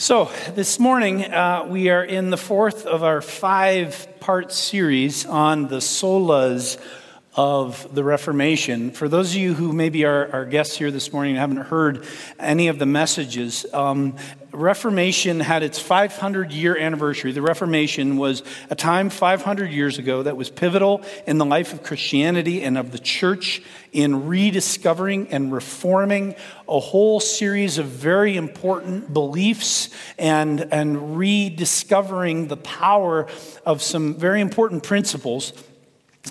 So, this morning uh, we are in the fourth of our five part series on the solas of the Reformation. For those of you who maybe are, are guests here this morning and haven't heard any of the messages, um, Reformation had its 500 year anniversary. The Reformation was a time 500 years ago that was pivotal in the life of Christianity and of the church in rediscovering and reforming a whole series of very important beliefs and, and rediscovering the power of some very important principles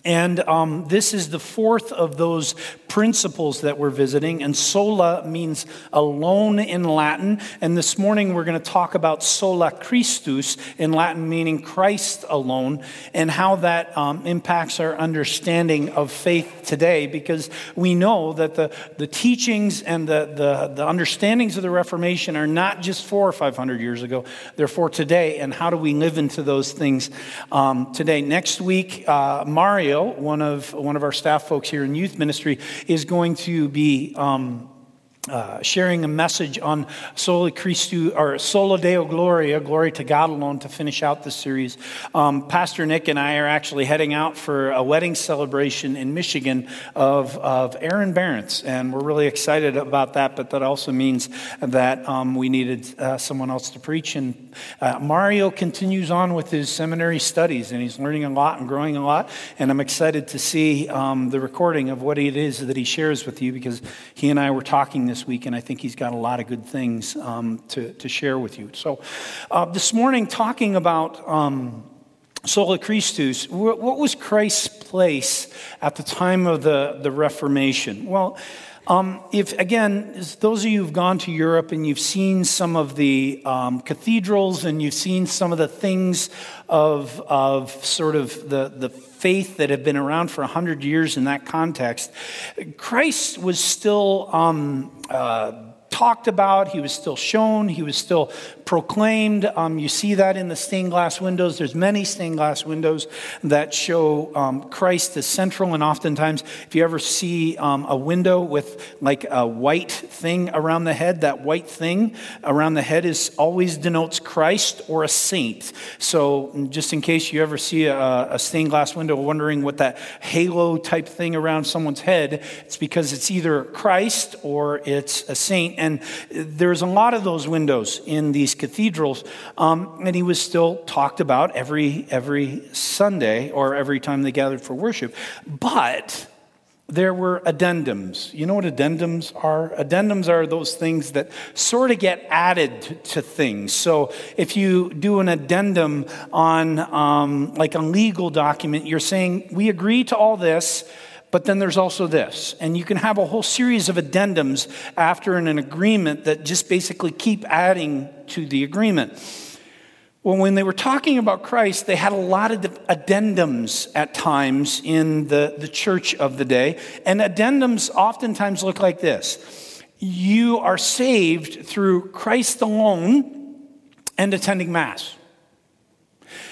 and um, this is the fourth of those principles that we're visiting. And sola means alone in Latin. And this morning we're going to talk about sola Christus in Latin, meaning Christ alone, and how that um, impacts our understanding of faith today. Because we know that the, the teachings and the, the, the understandings of the Reformation are not just four or 500 years ago, they're for today. And how do we live into those things um, today? Next week, uh, Mario one of, one of our staff folks here in youth ministry, is going to be um, uh, sharing a message on Soli Christu or Sola Deo Gloria, glory to God alone, to finish out the series. Um, Pastor Nick and I are actually heading out for a wedding celebration in Michigan of, of Aaron Barents, and we're really excited about that. But that also means that um, we needed uh, someone else to preach. And uh, Mario continues on with his seminary studies, and he's learning a lot and growing a lot. And I'm excited to see um, the recording of what it is that he shares with you because he and I were talking this this week, and I think he's got a lot of good things um, to, to share with you. So, uh, this morning, talking about. Um, Sola Christus, what was Christ's place at the time of the, the Reformation? Well, um, if again, those of you who've gone to Europe and you've seen some of the um, cathedrals and you've seen some of the things of, of sort of the, the faith that have been around for 100 years in that context, Christ was still um, uh, talked about, he was still shown, he was still proclaimed. Um, you see that in the stained glass windows. There's many stained glass windows that show um, Christ as central. And oftentimes, if you ever see um, a window with like a white thing around the head, that white thing around the head is always denotes Christ or a saint. So just in case you ever see a, a stained glass window wondering what that halo type thing around someone's head, it's because it's either Christ or it's a saint. And there's a lot of those windows in these cathedrals. Um, and he was still talked about every, every Sunday or every time they gathered for worship. But there were addendums. You know what addendums are? Addendums are those things that sort of get added to things. So if you do an addendum on um, like a legal document, you're saying, we agree to all this, but then there's also this. And you can have a whole series of addendums after an, an agreement that just basically keep adding to the agreement. Well, when they were talking about Christ, they had a lot of addendums at times in the, the church of the day. And addendums oftentimes look like this You are saved through Christ alone and attending Mass.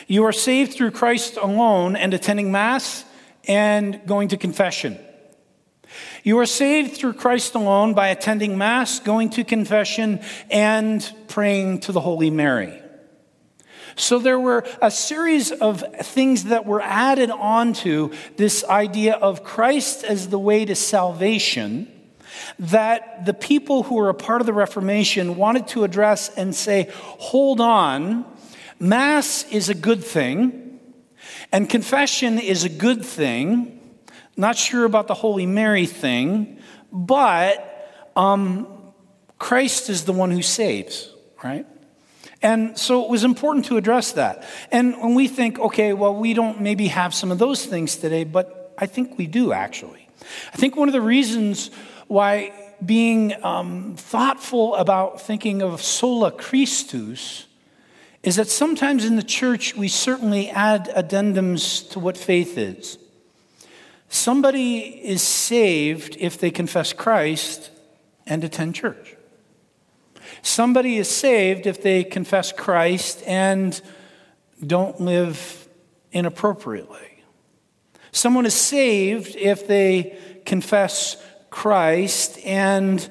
You are saved through Christ alone and attending Mass and going to confession. You are saved through Christ alone by attending Mass, going to confession, and praying to the Holy Mary. So there were a series of things that were added onto this idea of Christ as the way to salvation that the people who were a part of the Reformation wanted to address and say, hold on, Mass is a good thing. And confession is a good thing. Not sure about the Holy Mary thing, but um, Christ is the one who saves, right? And so it was important to address that. And when we think, okay, well, we don't maybe have some of those things today, but I think we do actually. I think one of the reasons why being um, thoughtful about thinking of sola Christus is that sometimes in the church we certainly add addendums to what faith is. Somebody is saved if they confess Christ and attend church. Somebody is saved if they confess Christ and don't live inappropriately. Someone is saved if they confess Christ and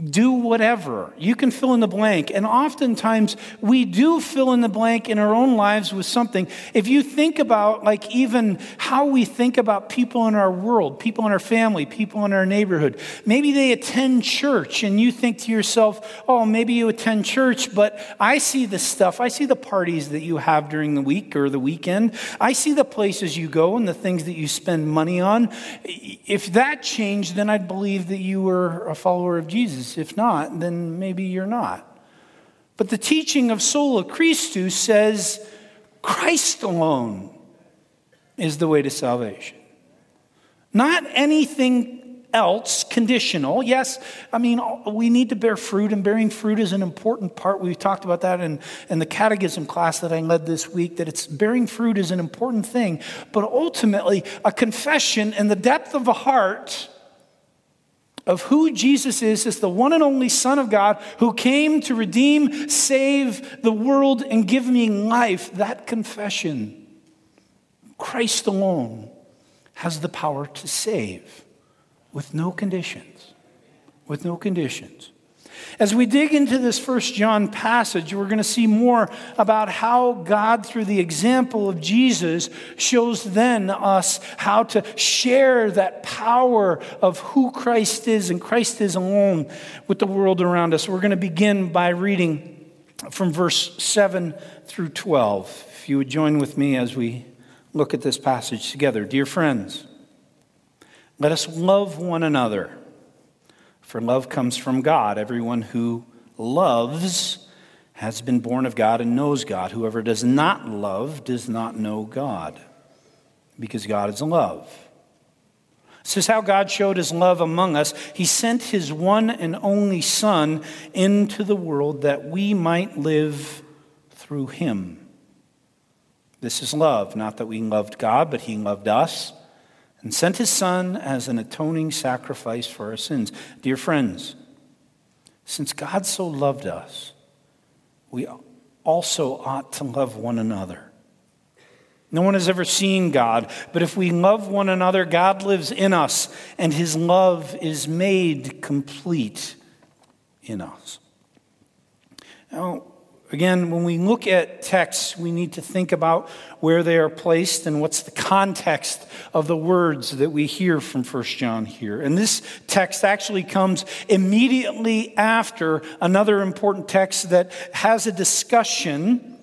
do whatever. You can fill in the blank. And oftentimes we do fill in the blank in our own lives with something. If you think about, like, even how we think about people in our world, people in our family, people in our neighborhood, maybe they attend church and you think to yourself, oh, maybe you attend church, but I see the stuff. I see the parties that you have during the week or the weekend. I see the places you go and the things that you spend money on. If that changed, then I'd believe that you were a follower of Jesus. If not, then maybe you're not. But the teaching of sola Christus says Christ alone is the way to salvation. Not anything else conditional. Yes, I mean, we need to bear fruit, and bearing fruit is an important part. We've talked about that in, in the catechism class that I led this week, that it's bearing fruit is an important thing. But ultimately, a confession in the depth of a heart of who Jesus is as the one and only Son of God who came to redeem, save the world, and give me life, that confession, Christ alone, has the power to save with no conditions. With no conditions. As we dig into this first John passage, we're going to see more about how God, through the example of Jesus, shows then us how to share that power of who Christ is and Christ is alone with the world around us. We're going to begin by reading from verse 7 through 12. If you would join with me as we look at this passage together. Dear friends, let us love one another for love comes from God. Everyone who loves has been born of God and knows God. Whoever does not love does not know God, because God is love. This is how God showed his love among us. He sent his one and only Son into the world that we might live through him. This is love, not that we loved God, but he loved us and sent his Son as an atoning sacrifice for our sins. Dear friends, since God so loved us, we also ought to love one another. No one has ever seen God, but if we love one another, God lives in us, and his love is made complete in us. Now, Again, when we look at texts, we need to think about where they are placed and what's the context of the words that we hear from 1 John here. And this text actually comes immediately after another important text that has a discussion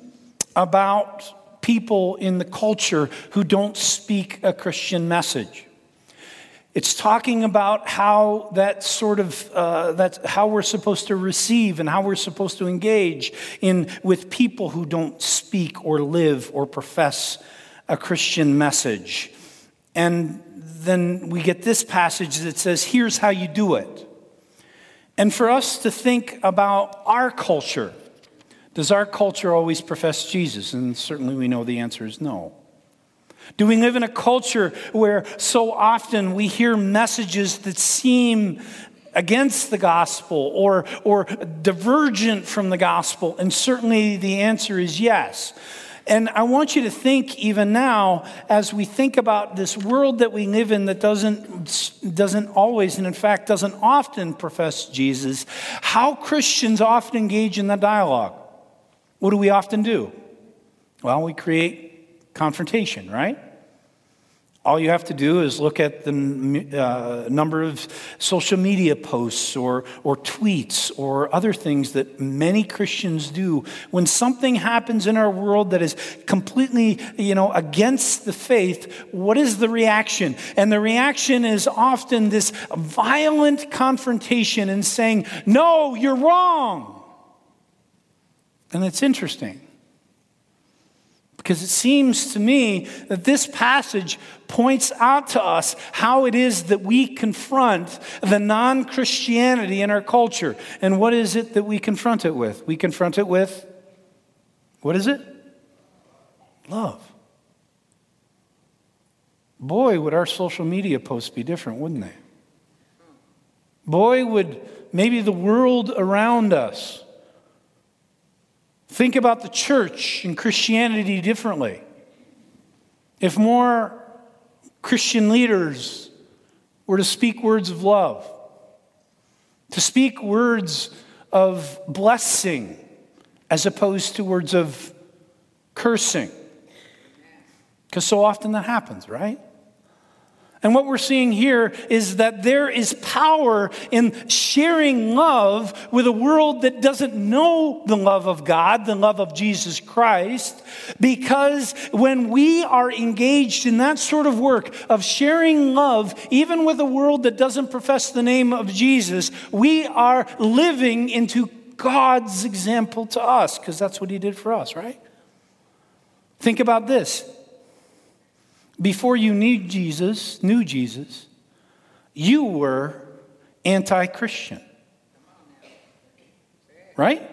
about people in the culture who don't speak a Christian message. It's talking about how that sort of uh, that's how we're supposed to receive and how we're supposed to engage in with people who don't speak or live or profess a Christian message. And then we get this passage that says, "Here's how you do it." And for us to think about our culture, does our culture always profess Jesus? And certainly we know the answer is no. Do we live in a culture where so often we hear messages that seem against the gospel or, or divergent from the gospel? And certainly the answer is yes. And I want you to think even now, as we think about this world that we live in that doesn't, doesn't always, and in fact doesn't often profess Jesus, how Christians often engage in that dialogue. What do we often do? Well, we create confrontation, right? All you have to do is look at the uh, number of social media posts or, or tweets or other things that many Christians do. When something happens in our world that is completely, you know, against the faith, what is the reaction? And the reaction is often this violent confrontation and saying, no, you're wrong. And it's interesting because it seems to me that this passage points out to us how it is that we confront the non Christianity in our culture. And what is it that we confront it with? We confront it with what is it? Love. Boy, would our social media posts be different, wouldn't they? Boy, would maybe the world around us think about the church and Christianity differently. If more Christian leaders were to speak words of love, to speak words of blessing as opposed to words of cursing. Because so often that happens, right? And what we're seeing here is that there is power in sharing love with a world that doesn't know the love of God, the love of Jesus Christ, because when we are engaged in that sort of work of sharing love, even with a world that doesn't profess the name of Jesus, we are living into God's example to us, because that's what He did for us, right? Think about this before you knew Jesus, knew Jesus, you were anti-Christian. Right?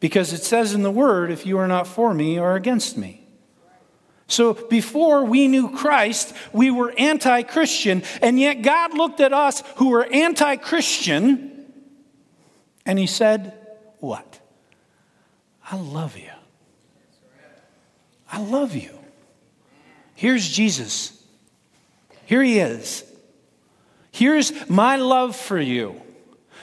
Because it says in the word, if you are not for me or against me. So before we knew Christ, we were anti Christian, and yet God looked at us who were anti Christian and He said, What? I love you. I love you. Here's Jesus. Here he is. Here's my love for you.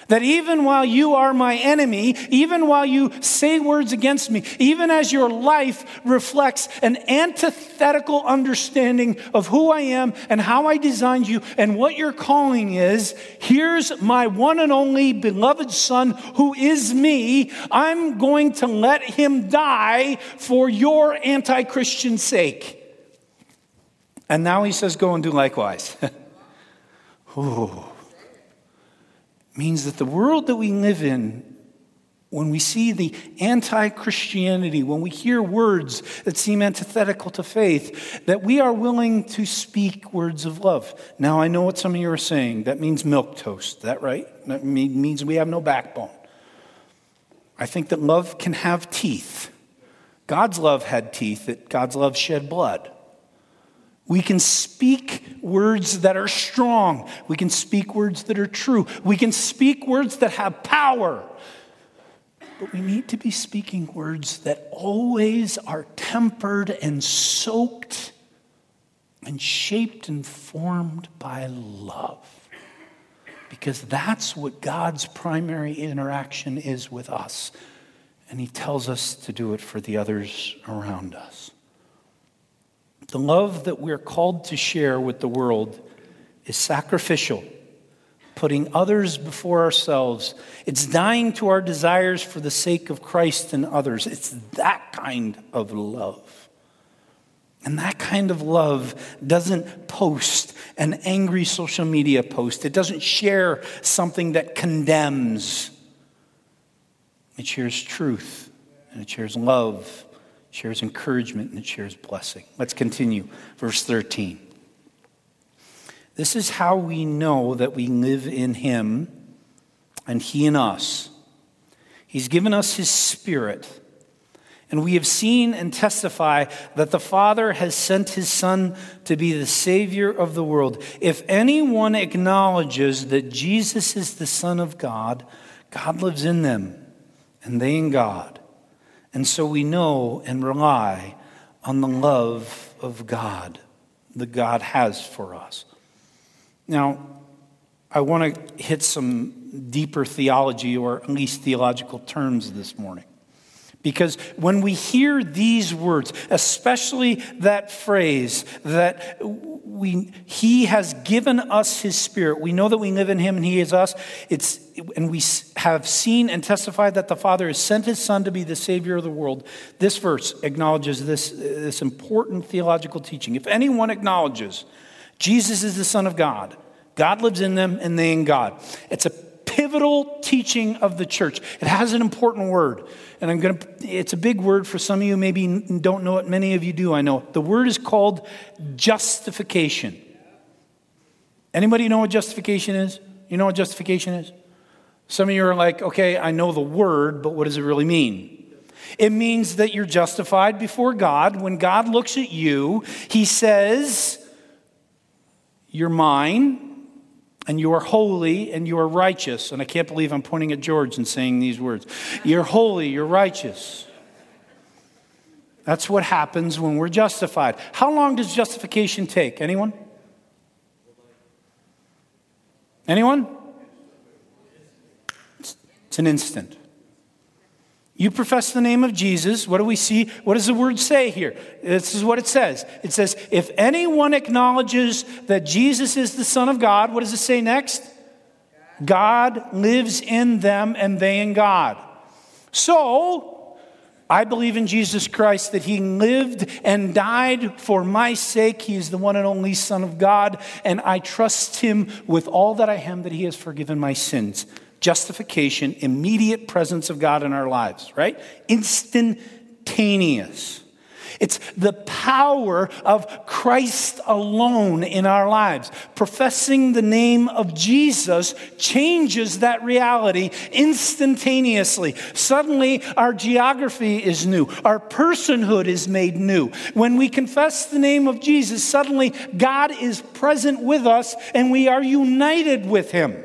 That even while you are my enemy, even while you say words against me, even as your life reflects an antithetical understanding of who I am and how I designed you and what your calling is, here's my one and only beloved Son who is me. I'm going to let him die for your anti Christian sake. And now he says, Go and do likewise. Ooh. Means that the world that we live in, when we see the anti Christianity, when we hear words that seem antithetical to faith, that we are willing to speak words of love. Now, I know what some of you are saying. That means milk toast. That right? That means we have no backbone. I think that love can have teeth. God's love had teeth, that God's love shed blood. We can speak words that are strong. We can speak words that are true. We can speak words that have power. But we need to be speaking words that always are tempered and soaked and shaped and formed by love. Because that's what God's primary interaction is with us. And He tells us to do it for the others around us. The love that we're called to share with the world is sacrificial, putting others before ourselves. It's dying to our desires for the sake of Christ and others. It's that kind of love. And that kind of love doesn't post an angry social media post. It doesn't share something that condemns. It shares truth and it shares love shares encouragement, and it shares blessing. Let's continue. Verse 13. This is how we know that we live in Him and He in us. He's given us His Spirit. And we have seen and testify that the Father has sent His Son to be the Savior of the world. If anyone acknowledges that Jesus is the Son of God, God lives in them, and they in God. And so we know and rely on the love of God that God has for us. Now, I want to hit some deeper theology or at least theological terms this morning. Because when we hear these words, especially that phrase that we, he has given us his spirit, we know that we live in him and he is us. It's, and we have seen and testified that the Father has sent his Son to be the Savior of the world. This verse acknowledges this, uh, this important theological teaching. If anyone acknowledges Jesus is the Son of God, God lives in them and they in God. It's a pivotal teaching of the church. It has an important word. And I'm going to, it's a big word for some of you, maybe don't know it. Many of you do, I know. The word is called justification. Anybody know what justification is? You know what justification is? Some of you are like, okay, I know the word, but what does it really mean? It means that you're justified before God. When God looks at you, he says, You're mine and you are holy and you are righteous. And I can't believe I'm pointing at George and saying these words. You're holy, you're righteous. That's what happens when we're justified. How long does justification take? Anyone? Anyone? It's an instant. You profess the name of Jesus. What do we see? What does the word say here? This is what it says. It says, if anyone acknowledges that Jesus is the Son of God, what does it say next? God lives in them and they in God. So, I believe in Jesus Christ that He lived and died for my sake. He is the one and only Son of God, and I trust Him with all that I am that He has forgiven my sins justification, immediate presence of God in our lives, right? Instantaneous. It's the power of Christ alone in our lives. Professing the name of Jesus changes that reality instantaneously. Suddenly, our geography is new, our personhood is made new. When we confess the name of Jesus, suddenly God is present with us and we are united with Him.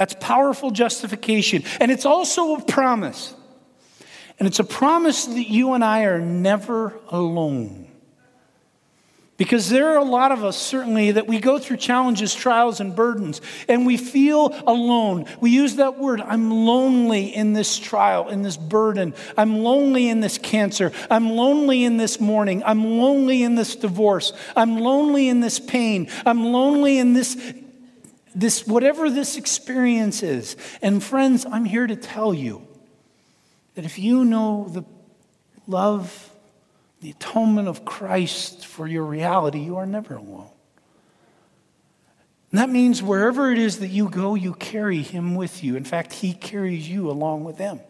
That's powerful justification. And it's also a promise. And it's a promise that you and I are never alone. Because there are a lot of us, certainly, that we go through challenges, trials, and burdens, and we feel alone. We use that word I'm lonely in this trial, in this burden. I'm lonely in this cancer. I'm lonely in this mourning. I'm lonely in this divorce. I'm lonely in this pain. I'm lonely in this this whatever this experience is. And friends, I'm here to tell you that if you know the love, the atonement of Christ for your reality, you are never alone. And that means wherever it is that you go, you carry him with you. In fact, he carries you along with him.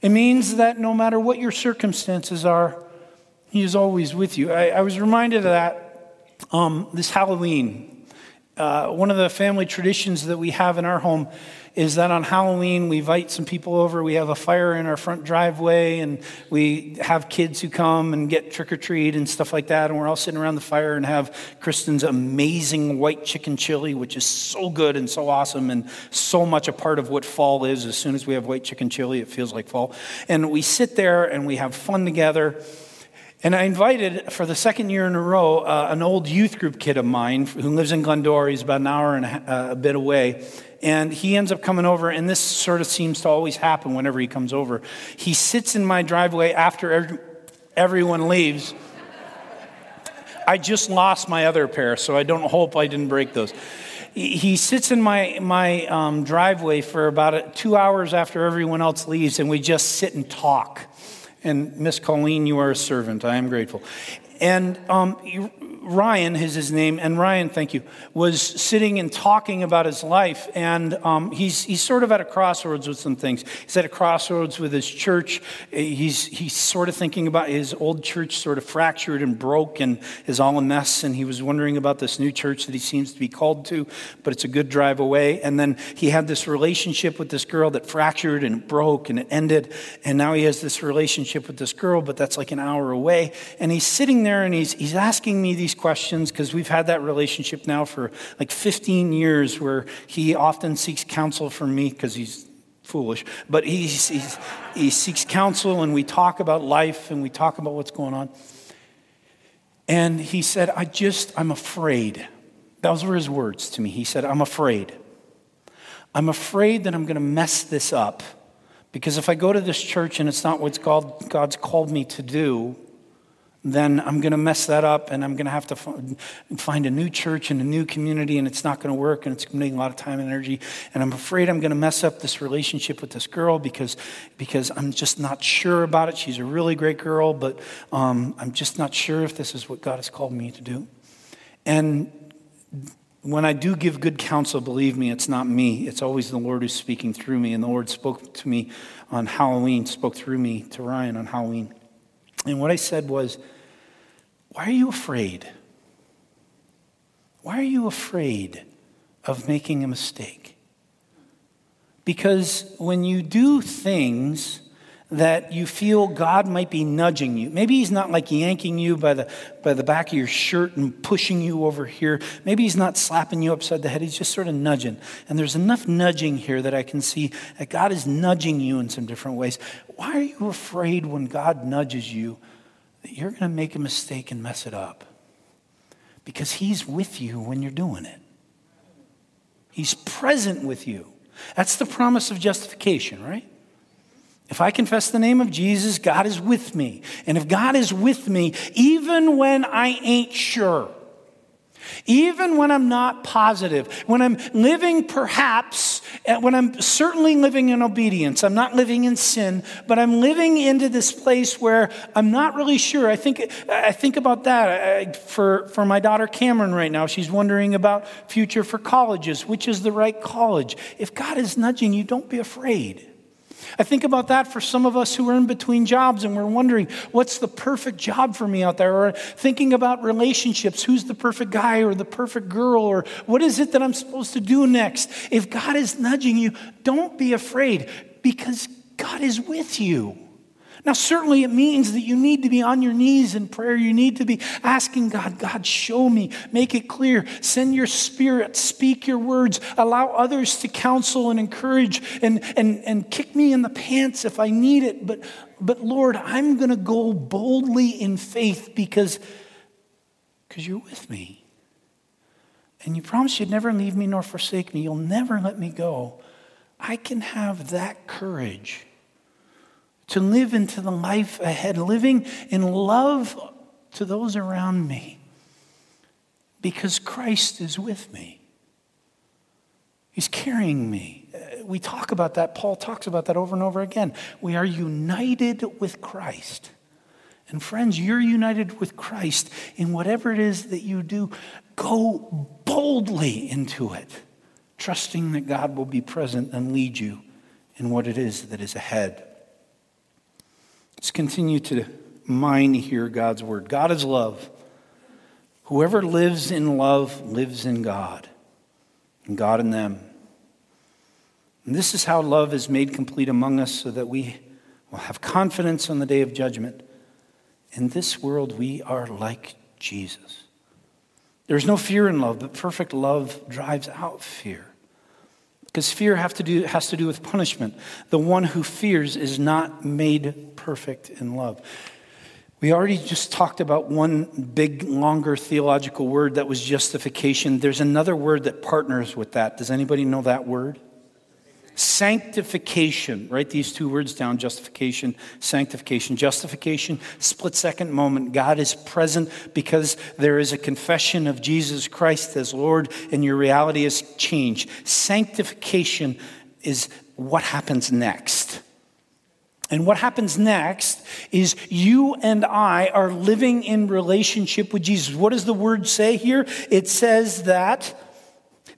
It means that no matter what your circumstances are, he is always with you. I, I was reminded of that um, this Halloween. Uh, one of the family traditions that we have in our home is that on Halloween we invite some people over. We have a fire in our front driveway, and we have kids who come and get trick or treat and stuff like that. And we're all sitting around the fire and have Kristen's amazing white chicken chili, which is so good and so awesome and so much a part of what fall is. As soon as we have white chicken chili, it feels like fall. And we sit there and we have fun together. And I invited, for the second year in a row, uh, an old youth group kid of mine who lives in Glendora. He's about an hour and a, uh, a, bit away. And he ends up coming over, and this sort of seems to always happen whenever he comes over. He sits in my driveway after every, everyone leaves. I just lost my other pair, so I don't hope I didn't break those. He sits in my, my um, driveway for about two hours after everyone else leaves, and we just sit and talk. And Miss Colleen, you are a servant. I am grateful. And um, Ryan is his name, and Ryan, thank you, was sitting and talking about his life, and um, he's, he's sort of at a crossroads with some things. He's at a crossroads with his church. He's, he's sort of thinking about his old church sort of fractured and broke and is all a mess, and he was wondering about this new church that he seems to be called to, but it's a good drive away. And then he had this relationship with this girl that fractured and broke and it ended, and now he has this relationship with this girl, but that's like an hour away. And he's sitting there and he's, he's asking me these questions because we've had that relationship now for like 15 years where he often seeks counsel from me because he's foolish, but he's, he's, he seeks counsel and we talk about life and we talk about what's going on. And he said, I just, I'm afraid. Those were his words to me. He said, I'm afraid. I'm afraid that I'm going to mess this up because if I go to this church and it's not what God's called me to do, then I'm going to mess that up and I'm going to have to find a new church and a new community and it's not going to work and it's going to a lot of time and energy. And I'm afraid I'm going to mess up this relationship with this girl because, because I'm just not sure about it. She's a really great girl, but um, I'm just not sure if this is what God has called me to do. And when I do give good counsel, believe me, it's not me. It's always the Lord who's speaking through me. And the Lord spoke to me on Halloween, spoke through me to Ryan on Halloween. And what I said was, Why are you afraid? Why are you afraid of making a mistake? Because when you do things that you feel God might be nudging you. Maybe He's not like yanking you by the, by the back of your shirt and pushing you over here. Maybe He's not slapping you upside the head. He's just sort of nudging. And there's enough nudging here that I can see that God is nudging you in some different ways. Why are you afraid when God nudges you that you're going to make a mistake and mess it up? Because He's with you when you're doing it, He's present with you. That's the promise of justification, right? If I confess the name of Jesus, God is with me. And if God is with me, even when I ain't sure, even when I'm not positive, when I'm living perhaps, uh, when I'm certainly living in obedience, I'm not living in sin, but I'm living into this place where I'm not really sure. I think, I think about that for, for my daughter Cameron right now. She's wondering about future for colleges, which is the right college. If God is nudging you, don't be afraid. I think about that for some of us who are in between jobs and we're wondering, what's the perfect job for me out there? Or thinking about relationships, who's the perfect guy or the perfect girl? Or what is it that I'm supposed to do next? If God is nudging you, don't be afraid because God is with you. Now, certainly it means that you need to be on your knees in prayer. You need to be asking God, God, show me, make it clear, send your spirit, speak your words, allow others to counsel and encourage and, and, and kick me in the pants if I need it. But, but Lord, I'm going to go boldly in faith because, because you're with me. And you promise you'd never leave me nor forsake me. You'll never let me go. I can have that courage to live into the life ahead, living in love to those around me because Christ is with me. He's carrying me. We talk about that. Paul talks about that over and over again. We are united with Christ. And friends, you're united with Christ in whatever it is that you do. Go boldly into it, trusting that God will be present and lead you in what it is that is ahead. Let's continue to mine here God's word. God is love. Whoever lives in love lives in God, and God in them. And this is how love is made complete among us so that we will have confidence on the day of judgment. In this world, we are like Jesus. There's no fear in love, but perfect love drives out fear. Because fear to do, has to do with punishment. The one who fears is not made perfect in love. We already just talked about one big, longer theological word that was justification. There's another word that partners with that. Does anybody know that word? Sanctification. Write these two words down justification, sanctification. Justification, split second moment. God is present because there is a confession of Jesus Christ as Lord and your reality has changed. Sanctification is what happens next. And what happens next is you and I are living in relationship with Jesus. What does the word say here? It says that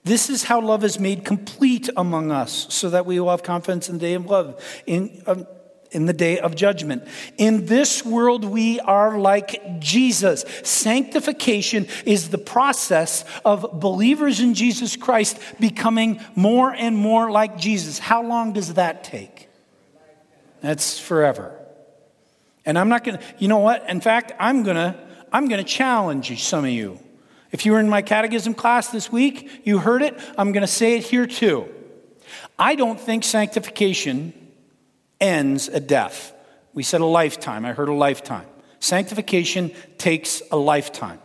this is how love is made complete among us, so that we will have confidence in the day of love, in, um, in the day of judgment. In this world, we are like Jesus. Sanctification is the process of believers in Jesus Christ becoming more and more like Jesus. How long does that take? That's forever. And I'm not going to, you know what? In fact, I'm going to, I'm going to challenge some of you. If you were in my catechism class this week, you heard it. I'm going to say it here too. I don't think sanctification ends at death. We said a lifetime. I heard a lifetime. Sanctification takes a lifetime.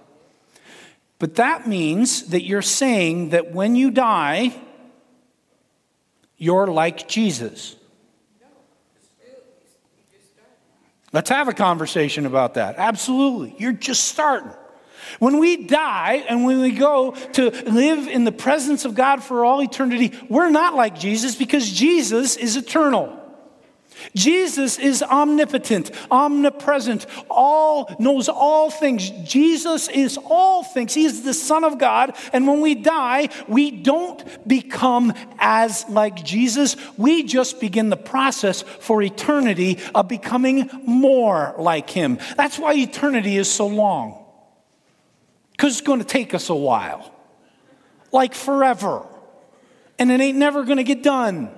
But that means that you're saying that when you die, you're like Jesus. Let's have a conversation about that. Absolutely. You're just starting. When we die and when we go to live in the presence of God for all eternity, we're not like Jesus because Jesus is eternal. Jesus is omnipotent, omnipresent, all knows all things. Jesus is all things. He is the Son of God. And when we die, we don't become as like Jesus. We just begin the process for eternity of becoming more like him. That's why eternity is so long because it's going to take us a while, like forever. And it ain't never going to get done.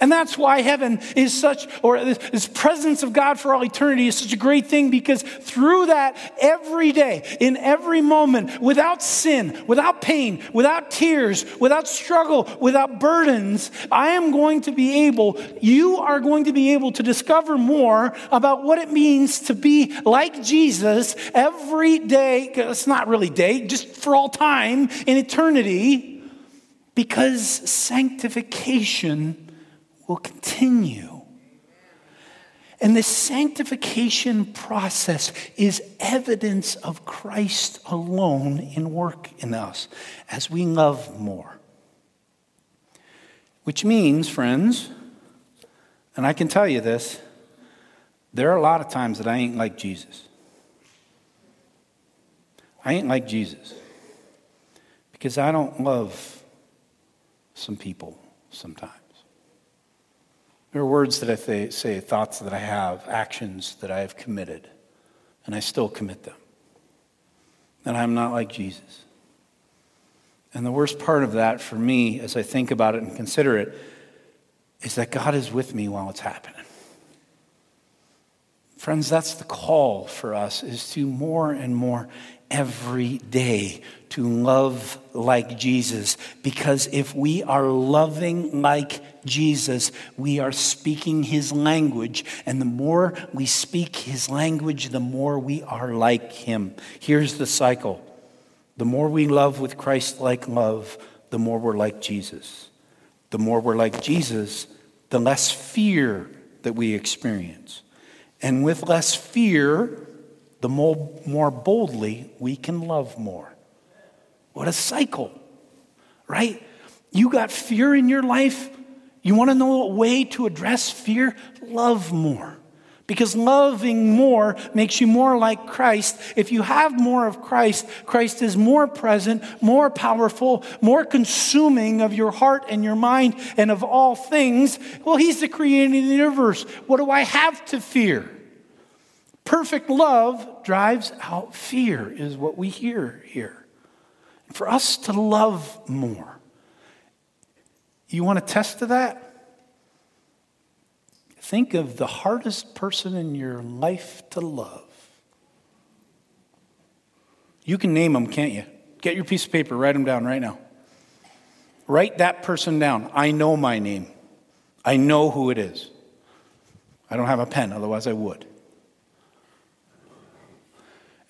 And that's why heaven is such, or this presence of God for all eternity is such a great thing because through that, every day, in every moment, without sin, without pain, without tears, without struggle, without burdens, I am going to be able, you are going to be able to discover more about what it means to be like Jesus every day. It's not really day, just for all time in eternity Because sanctification will continue. And the sanctification process is evidence of Christ alone in work in us as we love more. Which means, friends, and I can tell you this, there are a lot of times that I ain't like Jesus. I ain't like Jesus because I don't love some people sometimes. There are words that I say, thoughts that I have, actions that I have committed, and I still commit them. And I'm not like Jesus. And the worst part of that for me, as I think about it and consider it, is that God is with me while it's happening. Friends, that's the call for us is to more and more every day to love like Jesus. Because if we are loving like Jesus, we are speaking his language. And the more we speak his language, the more we are like him. Here's the cycle the more we love with Christ like love, the more we're like Jesus. The more we're like Jesus, the less fear that we experience. And with less fear, the more, boldly we can love more. What a cycle, right? You got fear in your life. You want to know a way to address fear? Love more. Because loving more makes you more like Christ. If you have more of Christ, Christ is more present, more powerful, more consuming of your heart and your mind and of all things. Well, He's the creator of the universe. What do I have to fear? Perfect love drives out fear, is what we hear here. For us to love more. You want to test to that? Think of the hardest person in your life to love. You can name them, can't you? Get your piece of paper, write them down right now. Write that person down. I know my name. I know who it is. I don't have a pen, otherwise, I would.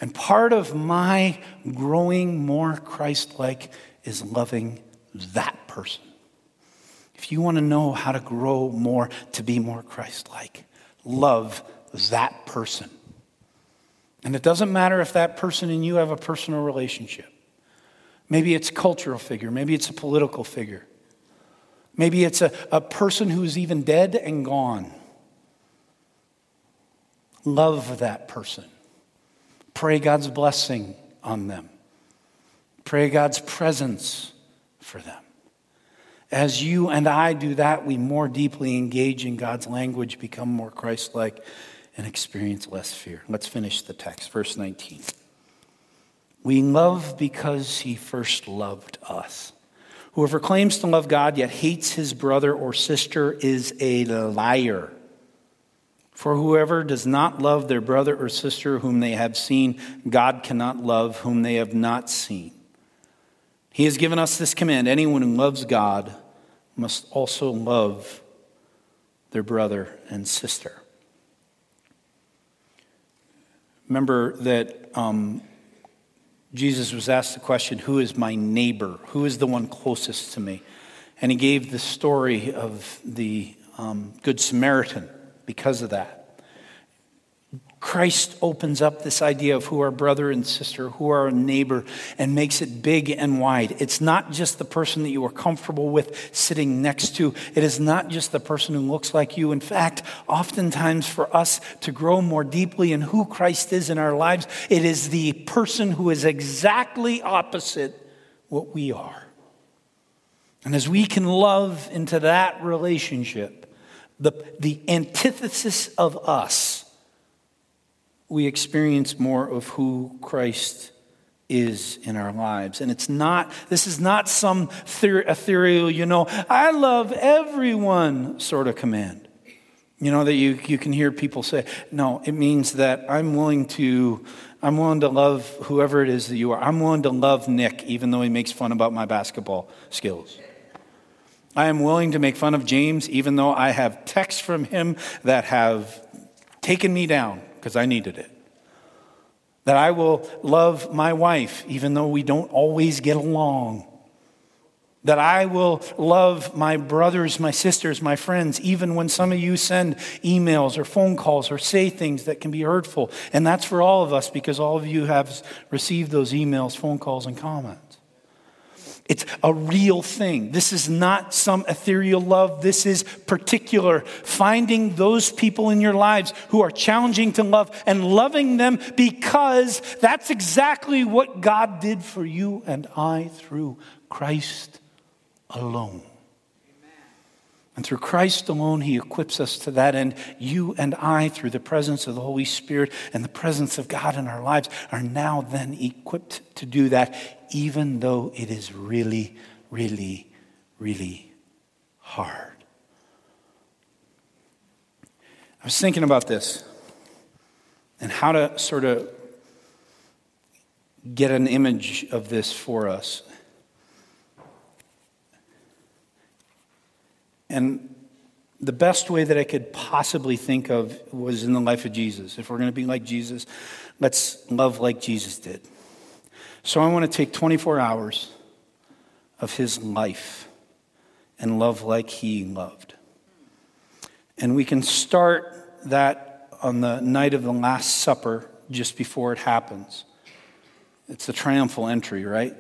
And part of my growing more Christ like is loving that person. If you want to know how to grow more, to be more Christ like, love that person. And it doesn't matter if that person and you have a personal relationship. Maybe it's a cultural figure, maybe it's a political figure, maybe it's a, a person who's even dead and gone. Love that person. Pray God's blessing on them. Pray God's presence for them. As you and I do that, we more deeply engage in God's language, become more Christ like, and experience less fear. Let's finish the text, verse 19. We love because he first loved us. Whoever claims to love God yet hates his brother or sister is a liar. For whoever does not love their brother or sister whom they have seen, God cannot love whom they have not seen. He has given us this command anyone who loves God must also love their brother and sister. Remember that um, Jesus was asked the question, Who is my neighbor? Who is the one closest to me? And he gave the story of the um, Good Samaritan because of that. Christ opens up this idea of who our brother and sister, who our neighbor, and makes it big and wide. It's not just the person that you are comfortable with sitting next to. It is not just the person who looks like you. In fact, oftentimes for us to grow more deeply in who Christ is in our lives, it is the person who is exactly opposite what we are. And as we can love into that relationship, the, the antithesis of us, we experience more of who Christ is in our lives. And it's not, this is not some ethereal, you know, I love everyone sort of command. You know, that you, you can hear people say, no, it means that I'm willing to, I'm willing to love whoever it is that you are. I'm willing to love Nick, even though he makes fun about my basketball skills. I am willing to make fun of James, even though I have texts from him that have taken me down because I needed it. That I will love my wife, even though we don't always get along. That I will love my brothers, my sisters, my friends, even when some of you send emails or phone calls or say things that can be hurtful. And that's for all of us because all of you have received those emails, phone calls, and comments. It's a real thing. This is not some ethereal love. This is particular. Finding those people in your lives who are challenging to love and loving them because that's exactly what God did for you and I through Christ alone. And through Christ alone, He equips us to that end. You and I, through the presence of the Holy Spirit and the presence of God in our lives, are now then equipped to do that even though it is really, really, really hard. I was thinking about this and how to sort of get an image of this for us. And the best way that I could possibly think of was in the life of Jesus. If we're going to be like Jesus, let's love like Jesus did. So I want to take 24 hours of his life and love like he loved. And we can start that on the night of the Last Supper, just before it happens. It's the triumphal entry, right?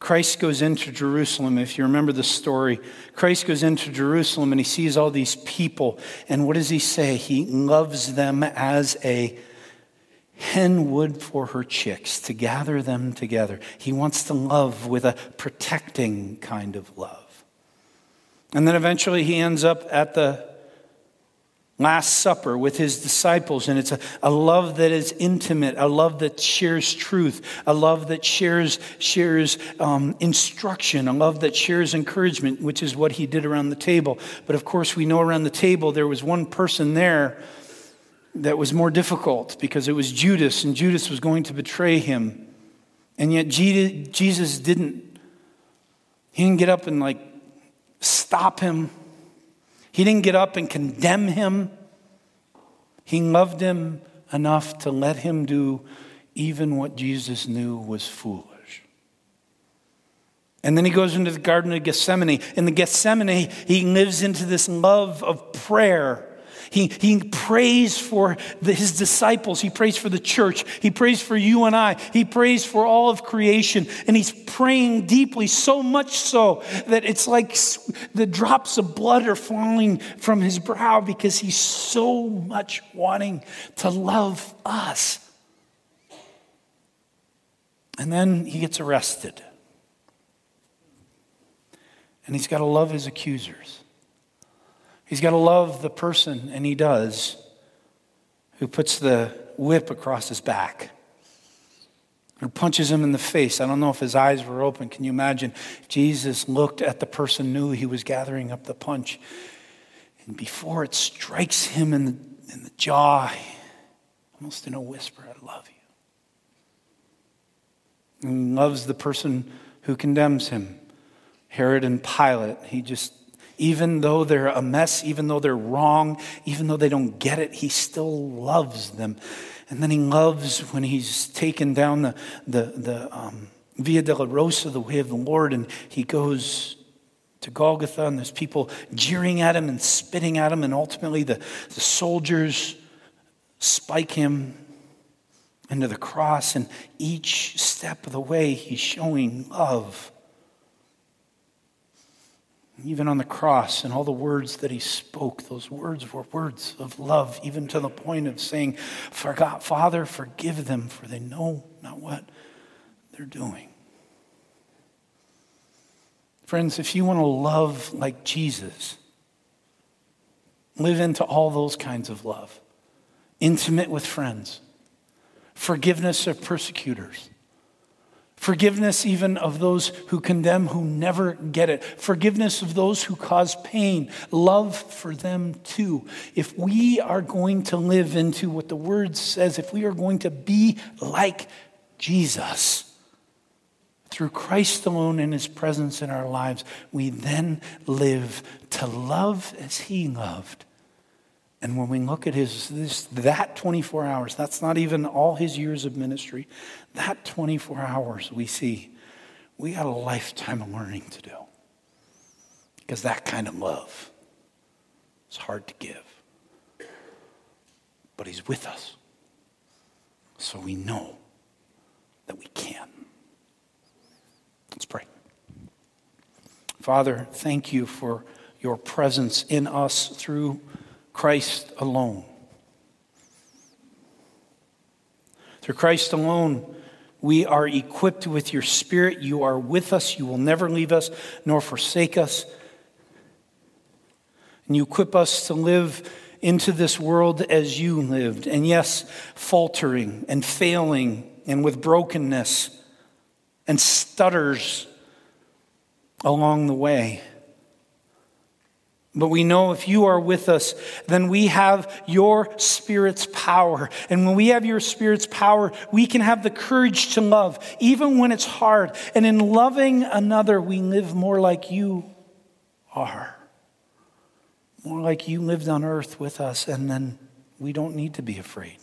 Christ goes into Jerusalem. If you remember the story, Christ goes into Jerusalem and he sees all these people. And what does he say? He loves them as a hen would for her chicks, to gather them together. He wants to love with a protecting kind of love. And then eventually he ends up at the Last Supper with his disciples, and it's a, a love that is intimate, a love that shares truth, a love that shares, shares um, instruction, a love that shares encouragement, which is what he did around the table. But of course, we know around the table there was one person there that was more difficult because it was Judas, and Judas was going to betray him. And yet Jesus didn't, he didn't get up and like stop him. He didn't get up and condemn him. He loved him enough to let him do even what Jesus knew was foolish. And then he goes into the Garden of Gethsemane. In the Gethsemane, he lives into this love of prayer he, he prays for the, his disciples. He prays for the church. He prays for you and I. He prays for all of creation. And he's praying deeply, so much so that it's like the drops of blood are falling from his brow because he's so much wanting to love us. And then he gets arrested. And he's got to love his accusers. He's got to love the person, and he does, who puts the whip across his back, who punches him in the face. I don't know if his eyes were open. Can you imagine? Jesus looked at the person, knew he was gathering up the punch, and before it strikes him in the, in the jaw, almost in a whisper, I love you. And he loves the person who condemns him. Herod and Pilate, he just even though they're a mess, even though they're wrong, even though they don't get it, he still loves them. And then he loves when he's taken down the, the, the um, Via Dolorosa, the way of the Lord, and he goes to Golgotha, and there's people jeering at him and spitting at him, and ultimately the, the soldiers spike him into the cross, and each step of the way he's showing love even on the cross and all the words that he spoke, those words were words of love, even to the point of saying, God, Father, forgive them, for they know not what they're doing. Friends, if you want to love like Jesus, live into all those kinds of love intimate with friends, forgiveness of persecutors Forgiveness even of those who condemn, who never get it. Forgiveness of those who cause pain. Love for them too. If we are going to live into what the word says, if we are going to be like Jesus, through Christ alone and his presence in our lives, we then live to love as he loved and when we look at his this, that 24 hours, that's not even all his years of ministry. That 24 hours we see we got a lifetime of learning to do. Because that kind of love is hard to give. But He's with us. So we know that we can. Let's pray. Father, thank you for your presence in us through Christ alone. Through Christ alone, we are equipped with your Spirit. You are with us. You will never leave us nor forsake us. And you equip us to live into this world as you lived. And yes, faltering and failing and with brokenness and stutters along the way. But we know if you are with us, then we have your Spirit's power. And when we have your Spirit's power, we can have the courage to love, even when it's hard. And in loving another, we live more like you are, more like you lived on earth with us. And then we don't need to be afraid.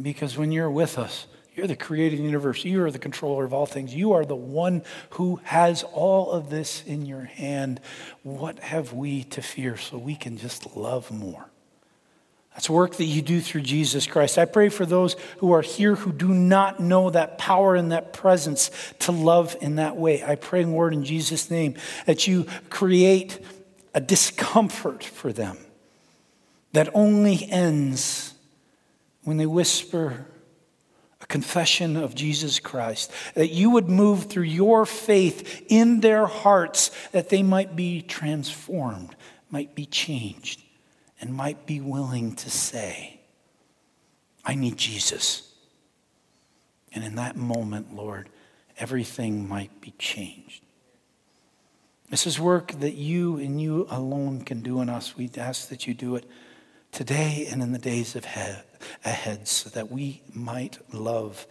Because when you're with us, you're the creator of the universe. You are the controller of all things. You are the one who has all of this in your hand. What have we to fear so we can just love more? That's work that you do through Jesus Christ. I pray for those who are here who do not know that power and that presence to love in that way. I pray, Lord, in Jesus' name, that you create a discomfort for them that only ends when they whisper, a confession of Jesus Christ, that you would move through your faith in their hearts, that they might be transformed, might be changed, and might be willing to say, I need Jesus. And in that moment, Lord, everything might be changed. This is work that you and you alone can do in us. We ask that you do it today and in the days ahead so that we might love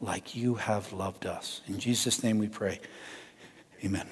like you have loved us. In Jesus' name we pray. Amen.